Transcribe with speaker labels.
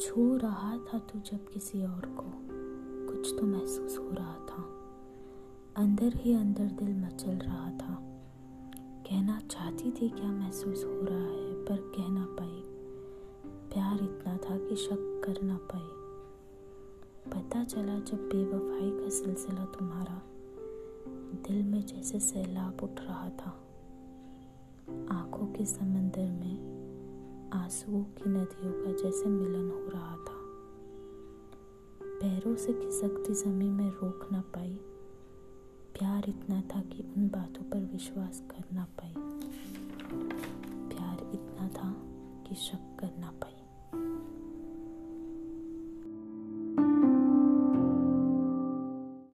Speaker 1: छू रहा था तू जब किसी और को। कुछ तो महसूस हो रहा था। अंदर ही अंदर दिल मचल रहा था। कहना चाहती थी क्या महसूस हो रहा है, पर कह ना पाई। प्यार इतना था कि शक कर ना पाई। पता चला जब बेवफाई का सिलसिला तुम्हारा दिल में जैसे सैलाब उठ रहा था। आँखों के समंदर में आंसुओं की नदियों का जैसे मिलन हो रहा था। पैरों से खिसकती ज़मीन में रोक ना पाई। प्यार इतना था कि उन बातों पर विश्वास कर ना पाई। प्यार इतना था कि शक कर ना पाई।